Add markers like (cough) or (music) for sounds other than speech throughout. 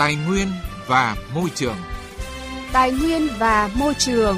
Tài nguyên và môi trường. Tài nguyên và môi trường.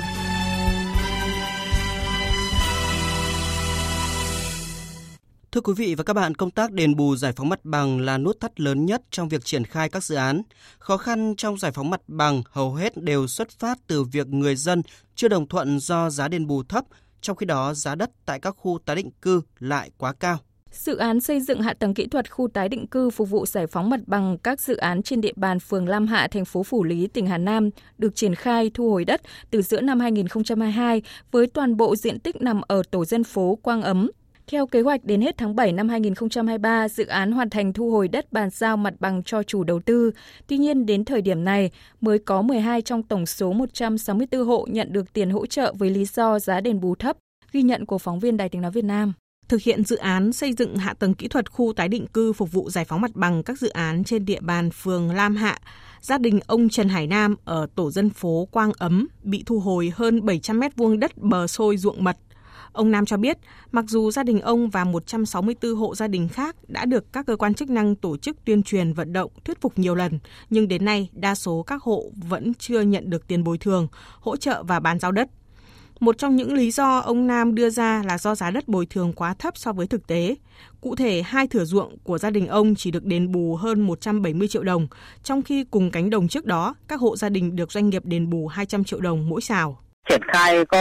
Thưa quý vị và các bạn, công tác đền bù giải phóng mặt bằng là nút thắt lớn nhất trong việc triển khai các dự án. Khó khăn trong giải phóng mặt bằng hầu hết đều xuất phát từ việc người dân chưa đồng thuận do giá đền bù thấp, trong khi đó giá đất tại các khu tái định cư lại quá cao. Dự án xây dựng hạ tầng kỹ thuật khu tái định cư phục vụ giải phóng mặt bằng các dự án trên địa bàn phường Lam Hạ, thành phố Phủ Lý, tỉnh Hà Nam được triển khai thu hồi đất từ giữa năm 2022 với toàn bộ diện tích nằm ở tổ dân phố Quang Ấm, theo kế hoạch đến hết tháng 7 năm 2023, dự án hoàn thành thu hồi đất bàn giao mặt bằng cho chủ đầu tư. Tuy nhiên, đến thời điểm này mới có 12 trong tổng số 164 hộ nhận được tiền hỗ trợ với lý do giá đền bù thấp, ghi nhận của phóng viên Đài tiếng nói Việt Nam thực hiện dự án xây dựng hạ tầng kỹ thuật khu tái định cư phục vụ giải phóng mặt bằng các dự án trên địa bàn phường Lam Hạ, gia đình ông Trần Hải Nam ở tổ dân phố Quang Ấm bị thu hồi hơn 700 mét vuông đất bờ sôi ruộng mật Ông Nam cho biết, mặc dù gia đình ông và 164 hộ gia đình khác đã được các cơ quan chức năng tổ chức tuyên truyền vận động thuyết phục nhiều lần, nhưng đến nay đa số các hộ vẫn chưa nhận được tiền bồi thường, hỗ trợ và bán giao đất. Một trong những lý do ông Nam đưa ra là do giá đất bồi thường quá thấp so với thực tế. Cụ thể, hai thửa ruộng của gia đình ông chỉ được đền bù hơn 170 triệu đồng, trong khi cùng cánh đồng trước đó, các hộ gia đình được doanh nghiệp đền bù 200 triệu đồng mỗi xào triển khai có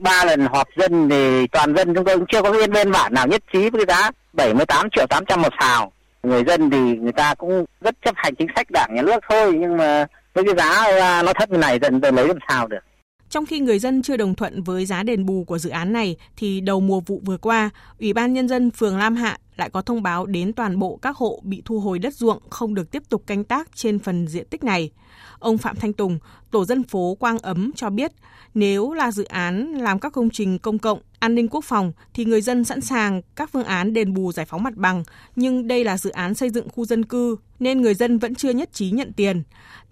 ba lần họp dân thì toàn dân chúng tôi cũng chưa có biên biên bản nào nhất trí với cái giá 78 triệu 800 một xào. Người dân thì người ta cũng rất chấp hành chính sách đảng nhà nước thôi nhưng mà với cái giá à, nó thấp như này dần dần lấy làm sao được. Trong khi người dân chưa đồng thuận với giá đền bù của dự án này, thì đầu mùa vụ vừa qua, Ủy ban Nhân dân phường Lam Hạ lại có thông báo đến toàn bộ các hộ bị thu hồi đất ruộng không được tiếp tục canh tác trên phần diện tích này. Ông Phạm Thanh Tùng, tổ dân phố Quang Ấm cho biết, nếu là dự án làm các công trình công cộng, an ninh quốc phòng thì người dân sẵn sàng các phương án đền bù giải phóng mặt bằng, nhưng đây là dự án xây dựng khu dân cư nên người dân vẫn chưa nhất trí nhận tiền.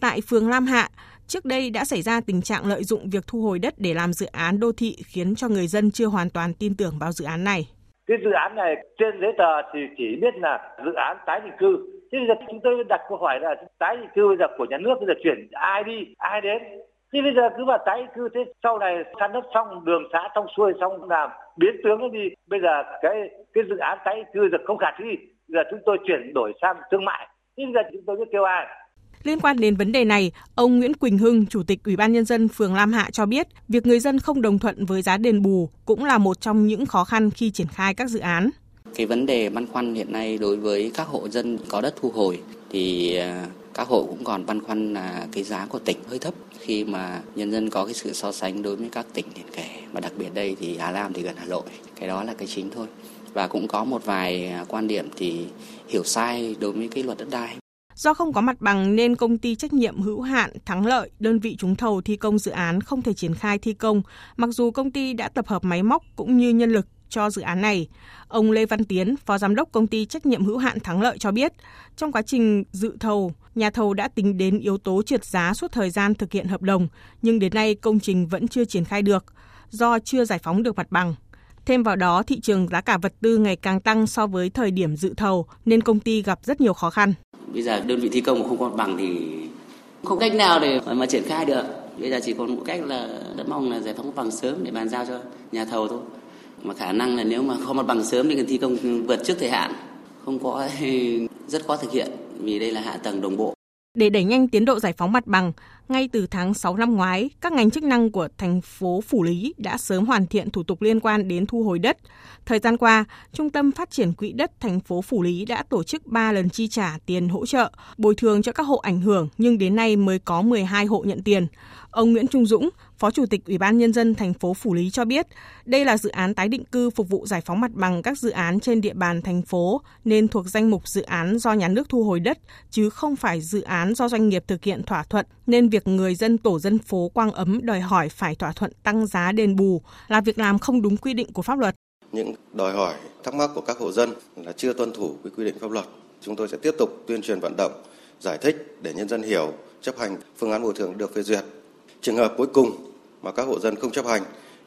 Tại phường Lam Hạ, Trước đây đã xảy ra tình trạng lợi dụng việc thu hồi đất để làm dự án đô thị khiến cho người dân chưa hoàn toàn tin tưởng vào dự án này. Cái dự án này trên giấy tờ thì chỉ biết là dự án tái định cư. Thế bây giờ chúng tôi đặt câu hỏi là tái định cư bây giờ của nhà nước bây giờ chuyển ai đi, ai đến? Thế bây giờ cứ vào tái định cư thế sau này san đất xong, đường xã xong xuôi xong làm biến tướng nó đi. Bây giờ cái cái dự án tái định cư giờ không khả thi. Giờ chúng tôi chuyển đổi sang thương mại. Thế bây giờ chúng tôi biết kêu ai? Liên quan đến vấn đề này, ông Nguyễn Quỳnh Hưng, Chủ tịch Ủy ban nhân dân phường Lam Hạ cho biết, việc người dân không đồng thuận với giá đền bù cũng là một trong những khó khăn khi triển khai các dự án. Cái vấn đề băn khoăn hiện nay đối với các hộ dân có đất thu hồi thì à, các hộ cũng còn băn khoăn là cái giá của tỉnh hơi thấp. Khi mà nhân dân có cái sự so sánh đối với các tỉnh liền kề và đặc biệt đây thì Hà Nam thì gần Hà Nội cái đó là cái chính thôi. Và cũng có một vài à, quan điểm thì hiểu sai đối với cái luật đất đai. Do không có mặt bằng nên công ty trách nhiệm hữu hạn Thắng Lợi, đơn vị trúng thầu thi công dự án không thể triển khai thi công, mặc dù công ty đã tập hợp máy móc cũng như nhân lực cho dự án này. Ông Lê Văn Tiến, Phó Giám đốc Công ty Trách nhiệm hữu hạn Thắng Lợi cho biết, trong quá trình dự thầu, nhà thầu đã tính đến yếu tố trượt giá suốt thời gian thực hiện hợp đồng, nhưng đến nay công trình vẫn chưa triển khai được do chưa giải phóng được mặt bằng. Thêm vào đó, thị trường giá cả vật tư ngày càng tăng so với thời điểm dự thầu nên công ty gặp rất nhiều khó khăn. Bây giờ đơn vị thi công không có mặt bằng thì không cách nào để mà triển khai được. Bây giờ chỉ còn một cách là rất mong là giải phóng mặt bằng sớm để bàn giao cho nhà thầu thôi. Mà khả năng là nếu mà không mặt bằng sớm thì cần thi công vượt trước thời hạn. Không có (laughs) rất khó thực hiện vì đây là hạ tầng đồng bộ. Để đẩy nhanh tiến độ giải phóng mặt bằng, ngay từ tháng 6 năm ngoái, các ngành chức năng của thành phố Phủ Lý đã sớm hoàn thiện thủ tục liên quan đến thu hồi đất. Thời gian qua, Trung tâm Phát triển Quỹ đất thành phố Phủ Lý đã tổ chức 3 lần chi trả tiền hỗ trợ, bồi thường cho các hộ ảnh hưởng nhưng đến nay mới có 12 hộ nhận tiền. Ông Nguyễn Trung Dũng, Phó Chủ tịch Ủy ban Nhân dân thành phố Phủ Lý cho biết, đây là dự án tái định cư phục vụ giải phóng mặt bằng các dự án trên địa bàn thành phố nên thuộc danh mục dự án do nhà nước thu hồi đất, chứ không phải dự án do doanh nghiệp thực hiện thỏa thuận, nên việc người dân tổ dân phố Quang Ấm đòi hỏi phải thỏa thuận tăng giá đền bù là việc làm không đúng quy định của pháp luật. Những đòi hỏi, thắc mắc của các hộ dân là chưa tuân thủ với quy định pháp luật. Chúng tôi sẽ tiếp tục tuyên truyền vận động, giải thích để nhân dân hiểu, chấp hành phương án bồi thường được phê duyệt Trường hợp cuối cùng mà các hộ dân không chấp hành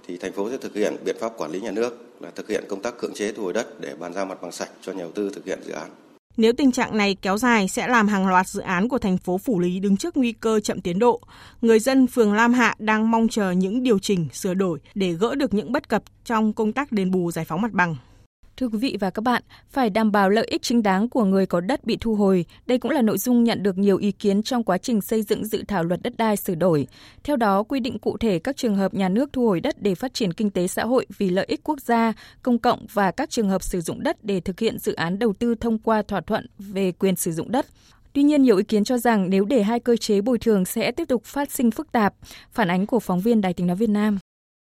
thì thành phố sẽ thực hiện biện pháp quản lý nhà nước là thực hiện công tác cưỡng chế thu hồi đất để bàn giao mặt bằng sạch cho nhà đầu tư thực hiện dự án. Nếu tình trạng này kéo dài sẽ làm hàng loạt dự án của thành phố Phủ Lý đứng trước nguy cơ chậm tiến độ. Người dân phường Lam Hạ đang mong chờ những điều chỉnh, sửa đổi để gỡ được những bất cập trong công tác đền bù giải phóng mặt bằng. Thưa quý vị và các bạn, phải đảm bảo lợi ích chính đáng của người có đất bị thu hồi. Đây cũng là nội dung nhận được nhiều ý kiến trong quá trình xây dựng dự thảo luật đất đai sửa đổi. Theo đó, quy định cụ thể các trường hợp nhà nước thu hồi đất để phát triển kinh tế xã hội vì lợi ích quốc gia, công cộng và các trường hợp sử dụng đất để thực hiện dự án đầu tư thông qua thỏa thuận về quyền sử dụng đất. Tuy nhiên, nhiều ý kiến cho rằng nếu để hai cơ chế bồi thường sẽ tiếp tục phát sinh phức tạp. Phản ánh của phóng viên Đài tiếng nói Việt Nam.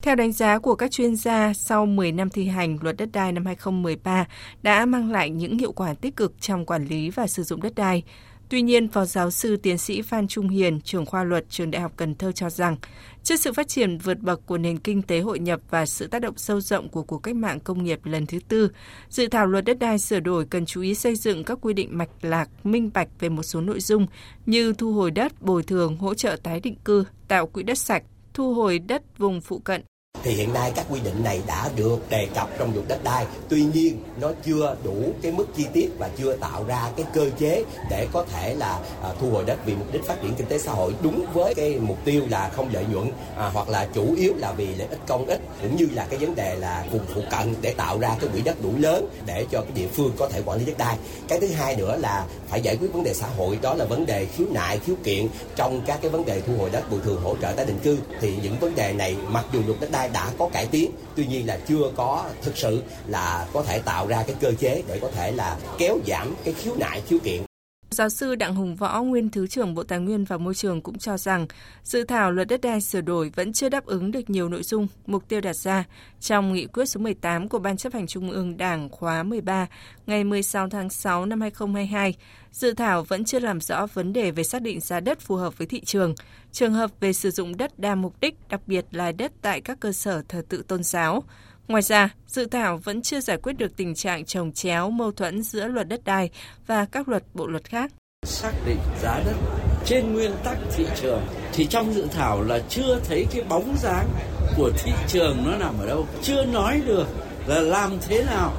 Theo đánh giá của các chuyên gia, sau 10 năm thi hành, luật đất đai năm 2013 đã mang lại những hiệu quả tích cực trong quản lý và sử dụng đất đai. Tuy nhiên, Phó giáo sư tiến sĩ Phan Trung Hiền, trưởng khoa luật trường Đại học Cần Thơ cho rằng, trước sự phát triển vượt bậc của nền kinh tế hội nhập và sự tác động sâu rộng của cuộc cách mạng công nghiệp lần thứ tư, dự thảo luật đất đai sửa đổi cần chú ý xây dựng các quy định mạch lạc, minh bạch về một số nội dung như thu hồi đất, bồi thường, hỗ trợ tái định cư, tạo quỹ đất sạch, thu hồi đất vùng phụ cận, thì hiện nay các quy định này đã được đề cập trong luật đất đai. Tuy nhiên nó chưa đủ cái mức chi tiết và chưa tạo ra cái cơ chế để có thể là à, thu hồi đất vì mục đích phát triển kinh tế xã hội. Đúng với cái mục tiêu là không lợi nhuận à, hoặc là chủ yếu là vì lợi ích công ích cũng như là cái vấn đề là vùng phụ cận để tạo ra cái quỹ đất đủ lớn để cho cái địa phương có thể quản lý đất đai. Cái thứ hai nữa là phải giải quyết vấn đề xã hội đó là vấn đề khiếu nại khiếu kiện trong các cái vấn đề thu hồi đất bồi thường hỗ trợ tái định cư. Thì những vấn đề này mặc dù luật đất đai đã có cải tiến. Tuy nhiên là chưa có, thực sự là có thể tạo ra cái cơ chế để có thể là kéo giảm cái khiếu nại, khiếu kiện Giáo sư Đặng Hùng Võ, nguyên Thứ trưởng Bộ Tài nguyên và Môi trường cũng cho rằng dự thảo luật đất đai sửa đổi vẫn chưa đáp ứng được nhiều nội dung, mục tiêu đặt ra trong nghị quyết số 18 của Ban chấp hành Trung ương Đảng khóa 13 ngày 16 tháng 6 năm 2022. Dự thảo vẫn chưa làm rõ vấn đề về xác định giá đất phù hợp với thị trường, trường hợp về sử dụng đất đa mục đích, đặc biệt là đất tại các cơ sở thờ tự tôn giáo. Ngoài ra, dự thảo vẫn chưa giải quyết được tình trạng trồng chéo mâu thuẫn giữa luật đất đai và các luật bộ luật khác. Xác định giá đất trên nguyên tắc thị trường thì trong dự thảo là chưa thấy cái bóng dáng của thị trường nó nằm ở đâu, chưa nói được là làm thế nào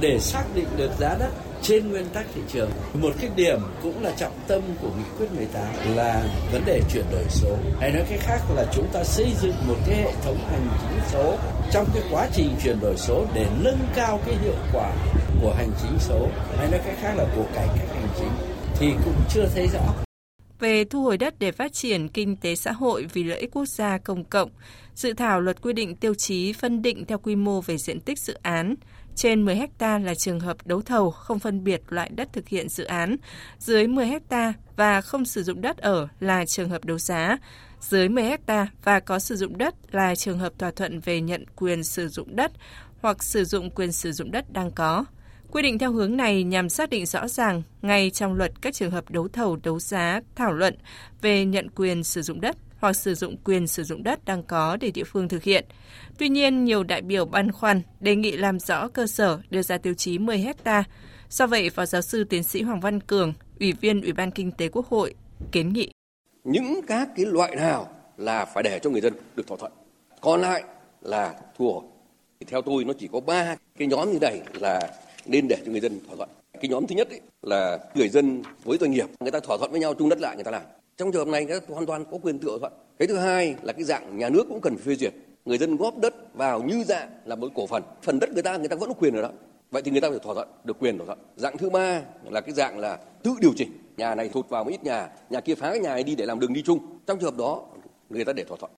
để xác định được giá đất trên nguyên tắc thị trường. Một cái điểm cũng là trọng tâm của nghị quyết 18 là vấn đề chuyển đổi số. Hay nói cái khác là chúng ta xây dựng một cái hệ thống hành chính số trong cái quá trình chuyển đổi số để nâng cao cái hiệu quả của hành chính số. Hay nói cái khác là của cải cách hành chính thì cũng chưa thấy rõ về thu hồi đất để phát triển kinh tế xã hội vì lợi ích quốc gia công cộng. Dự thảo luật quy định tiêu chí phân định theo quy mô về diện tích dự án, trên 10 ha là trường hợp đấu thầu không phân biệt loại đất thực hiện dự án, dưới 10 ha và không sử dụng đất ở là trường hợp đấu giá, dưới 10 ha và có sử dụng đất là trường hợp thỏa thuận về nhận quyền sử dụng đất hoặc sử dụng quyền sử dụng đất đang có. Quy định theo hướng này nhằm xác định rõ ràng ngay trong luật các trường hợp đấu thầu đấu giá thảo luận về nhận quyền sử dụng đất hoặc sử dụng quyền sử dụng đất đang có để địa phương thực hiện. Tuy nhiên, nhiều đại biểu băn khoăn đề nghị làm rõ cơ sở đưa ra tiêu chí 10 hecta. Do vậy, Phó Giáo sư Tiến sĩ Hoàng Văn Cường, Ủy viên Ủy ban Kinh tế Quốc hội, kiến nghị. Những các cái loại nào là phải để cho người dân được thỏa thuận. Còn lại là thu hồi. Thì theo tôi nó chỉ có ba cái nhóm như này là nên để cho người dân thỏa thuận. Cái nhóm thứ nhất ấy là người dân với doanh nghiệp, người ta thỏa thuận với nhau chung đất lại người ta làm. Trong trường hợp này nó hoàn toàn có quyền tự thỏa thuận. Cái thứ hai là cái dạng nhà nước cũng cần phê duyệt. Người dân góp đất vào như dạng là một cổ phần. Phần đất người ta người ta vẫn có quyền ở đó. Vậy thì người ta phải thỏa thuận, được quyền thỏa thuận. Dạng thứ ba là cái dạng là tự điều chỉnh. Nhà này thụt vào một ít nhà, nhà kia phá cái nhà này đi để làm đường đi chung. Trong trường hợp đó, người ta để thỏa thuận.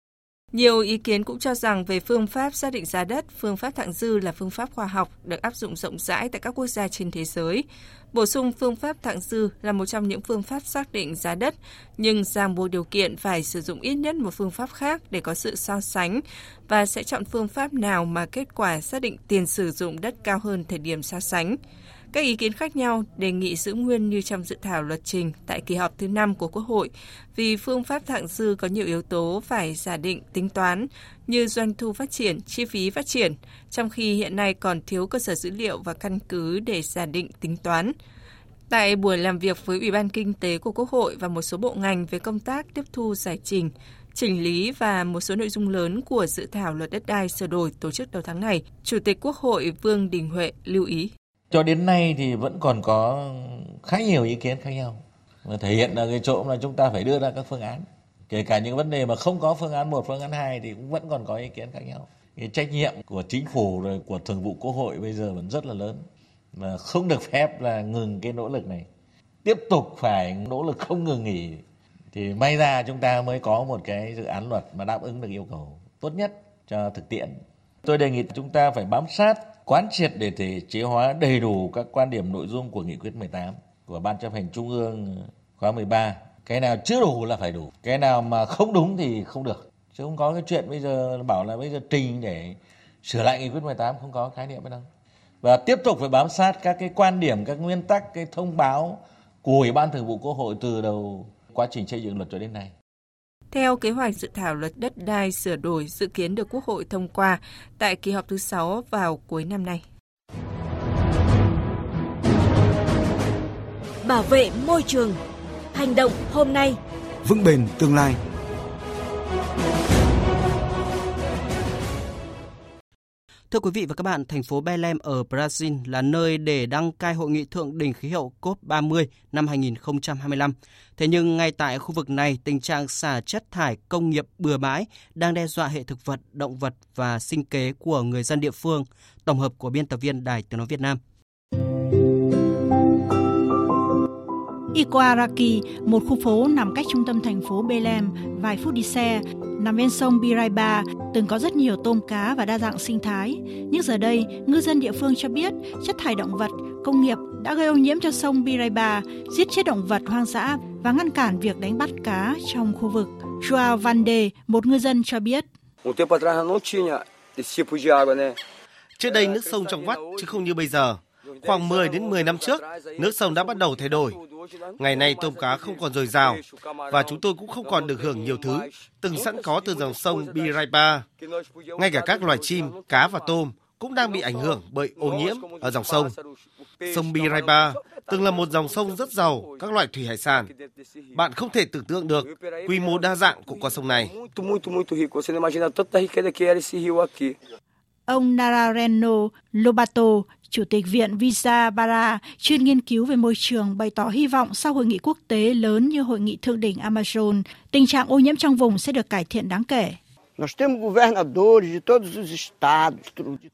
Nhiều ý kiến cũng cho rằng về phương pháp xác định giá đất, phương pháp thặng dư là phương pháp khoa học được áp dụng rộng rãi tại các quốc gia trên thế giới. Bổ sung phương pháp thặng dư là một trong những phương pháp xác định giá đất, nhưng ràng buộc điều kiện phải sử dụng ít nhất một phương pháp khác để có sự so sánh và sẽ chọn phương pháp nào mà kết quả xác định tiền sử dụng đất cao hơn thời điểm so sánh. Các ý kiến khác nhau đề nghị giữ nguyên như trong dự thảo luật trình tại kỳ họp thứ 5 của Quốc hội vì phương pháp thặng dư có nhiều yếu tố phải giả định tính toán như doanh thu phát triển, chi phí phát triển, trong khi hiện nay còn thiếu cơ sở dữ liệu và căn cứ để giả định tính toán. Tại buổi làm việc với Ủy ban Kinh tế của Quốc hội và một số bộ ngành về công tác tiếp thu giải trình, chỉnh lý và một số nội dung lớn của dự thảo luật đất đai sửa đổi tổ chức đầu tháng này, Chủ tịch Quốc hội Vương Đình Huệ lưu ý. Cho đến nay thì vẫn còn có khá nhiều ý kiến khác nhau. Mà thể hiện là cái chỗ là chúng ta phải đưa ra các phương án. Kể cả những vấn đề mà không có phương án một, phương án hai thì cũng vẫn còn có ý kiến khác nhau. Cái trách nhiệm của chính phủ rồi của thường vụ quốc hội bây giờ vẫn rất là lớn. Mà không được phép là ngừng cái nỗ lực này. Tiếp tục phải nỗ lực không ngừng nghỉ. Thì may ra chúng ta mới có một cái dự án luật mà đáp ứng được yêu cầu tốt nhất cho thực tiễn. Tôi đề nghị chúng ta phải bám sát quán triệt để thể chế hóa đầy đủ các quan điểm nội dung của nghị quyết 18 của Ban chấp hành Trung ương khóa 13. Cái nào chưa đủ là phải đủ, cái nào mà không đúng thì không được. Chứ không có cái chuyện bây giờ bảo là bây giờ trình để sửa lại nghị quyết 18 không có khái niệm đâu. Và tiếp tục phải bám sát các cái quan điểm, các nguyên tắc, cái thông báo của Ủy ban Thường vụ Quốc hội từ đầu quá trình xây dựng luật cho đến nay. Theo kế hoạch dự thảo luật đất đai sửa đổi dự kiến được Quốc hội thông qua tại kỳ họp thứ 6 vào cuối năm nay. Bảo vệ môi trường. Hành động hôm nay. Vững bền tương lai. Thưa quý vị và các bạn, thành phố Belém ở Brazil là nơi để đăng cai hội nghị thượng đỉnh khí hậu COP30 năm 2025. Thế nhưng ngay tại khu vực này, tình trạng xả chất thải công nghiệp bừa bãi đang đe dọa hệ thực vật, động vật và sinh kế của người dân địa phương. Tổng hợp của biên tập viên Đài Tiếng Nói Việt Nam. Iguaraki, một khu phố nằm cách trung tâm thành phố Belém vài phút đi xe, nằm bên sông Biraiba, từng có rất nhiều tôm cá và đa dạng sinh thái. Nhưng giờ đây, ngư dân địa phương cho biết chất thải động vật, công nghiệp đã gây ô nhiễm cho sông Biraiba, giết chết động vật hoang dã và ngăn cản việc đánh bắt cá trong khu vực. Joao Vande, một ngư dân cho biết. Trước đây nước sông trong vắt chứ không như bây giờ. Khoảng 10 đến 10 năm trước, nước sông đã bắt đầu thay đổi. Ngày nay tôm cá không còn dồi dào và chúng tôi cũng không còn được hưởng nhiều thứ từng sẵn có từ dòng sông Biraiba. Ngay cả các loài chim, cá và tôm cũng đang bị ảnh hưởng bởi ô nhiễm ở dòng sông. Sông Biraiba từng là một dòng sông rất giàu các loại thủy hải sản. Bạn không thể tưởng tượng được quy mô đa dạng của con sông này. Ông Narareno Lobato, Chủ tịch Viện Visa Bara, chuyên nghiên cứu về môi trường, bày tỏ hy vọng sau hội nghị quốc tế lớn như hội nghị thượng đỉnh Amazon, tình trạng ô nhiễm trong vùng sẽ được cải thiện đáng kể.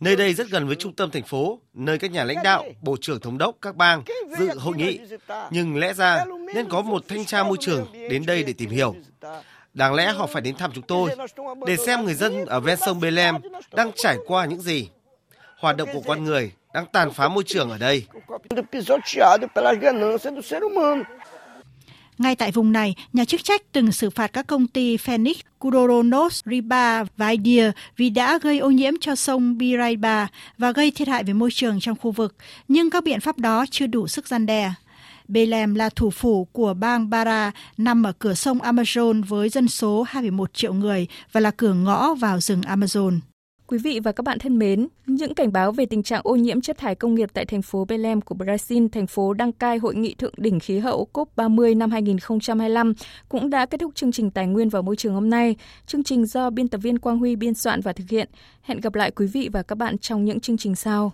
Nơi đây rất gần với trung tâm thành phố, nơi các nhà lãnh đạo, bộ trưởng thống đốc các bang dự hội nghị. Nhưng lẽ ra nên có một thanh tra môi trường đến đây để tìm hiểu. Đáng lẽ họ phải đến thăm chúng tôi để xem người dân ở ven sông Belém đang trải qua những gì. Hoạt động của con người đang tàn phá môi trường ở đây. Ngay tại vùng này, nhà chức trách từng xử phạt các công ty Phoenix, Kudoronos, Riba và Idea vì đã gây ô nhiễm cho sông Biraiba và gây thiệt hại về môi trường trong khu vực, nhưng các biện pháp đó chưa đủ sức gian đe. Belém là thủ phủ của bang Bara, nằm ở cửa sông Amazon với dân số 2,1 triệu người và là cửa ngõ vào rừng Amazon. Quý vị và các bạn thân mến, những cảnh báo về tình trạng ô nhiễm chất thải công nghiệp tại thành phố Belém của Brazil, thành phố đăng cai hội nghị thượng đỉnh khí hậu COP30 năm 2025 cũng đã kết thúc chương trình Tài nguyên và Môi trường hôm nay. Chương trình do biên tập viên Quang Huy biên soạn và thực hiện. Hẹn gặp lại quý vị và các bạn trong những chương trình sau.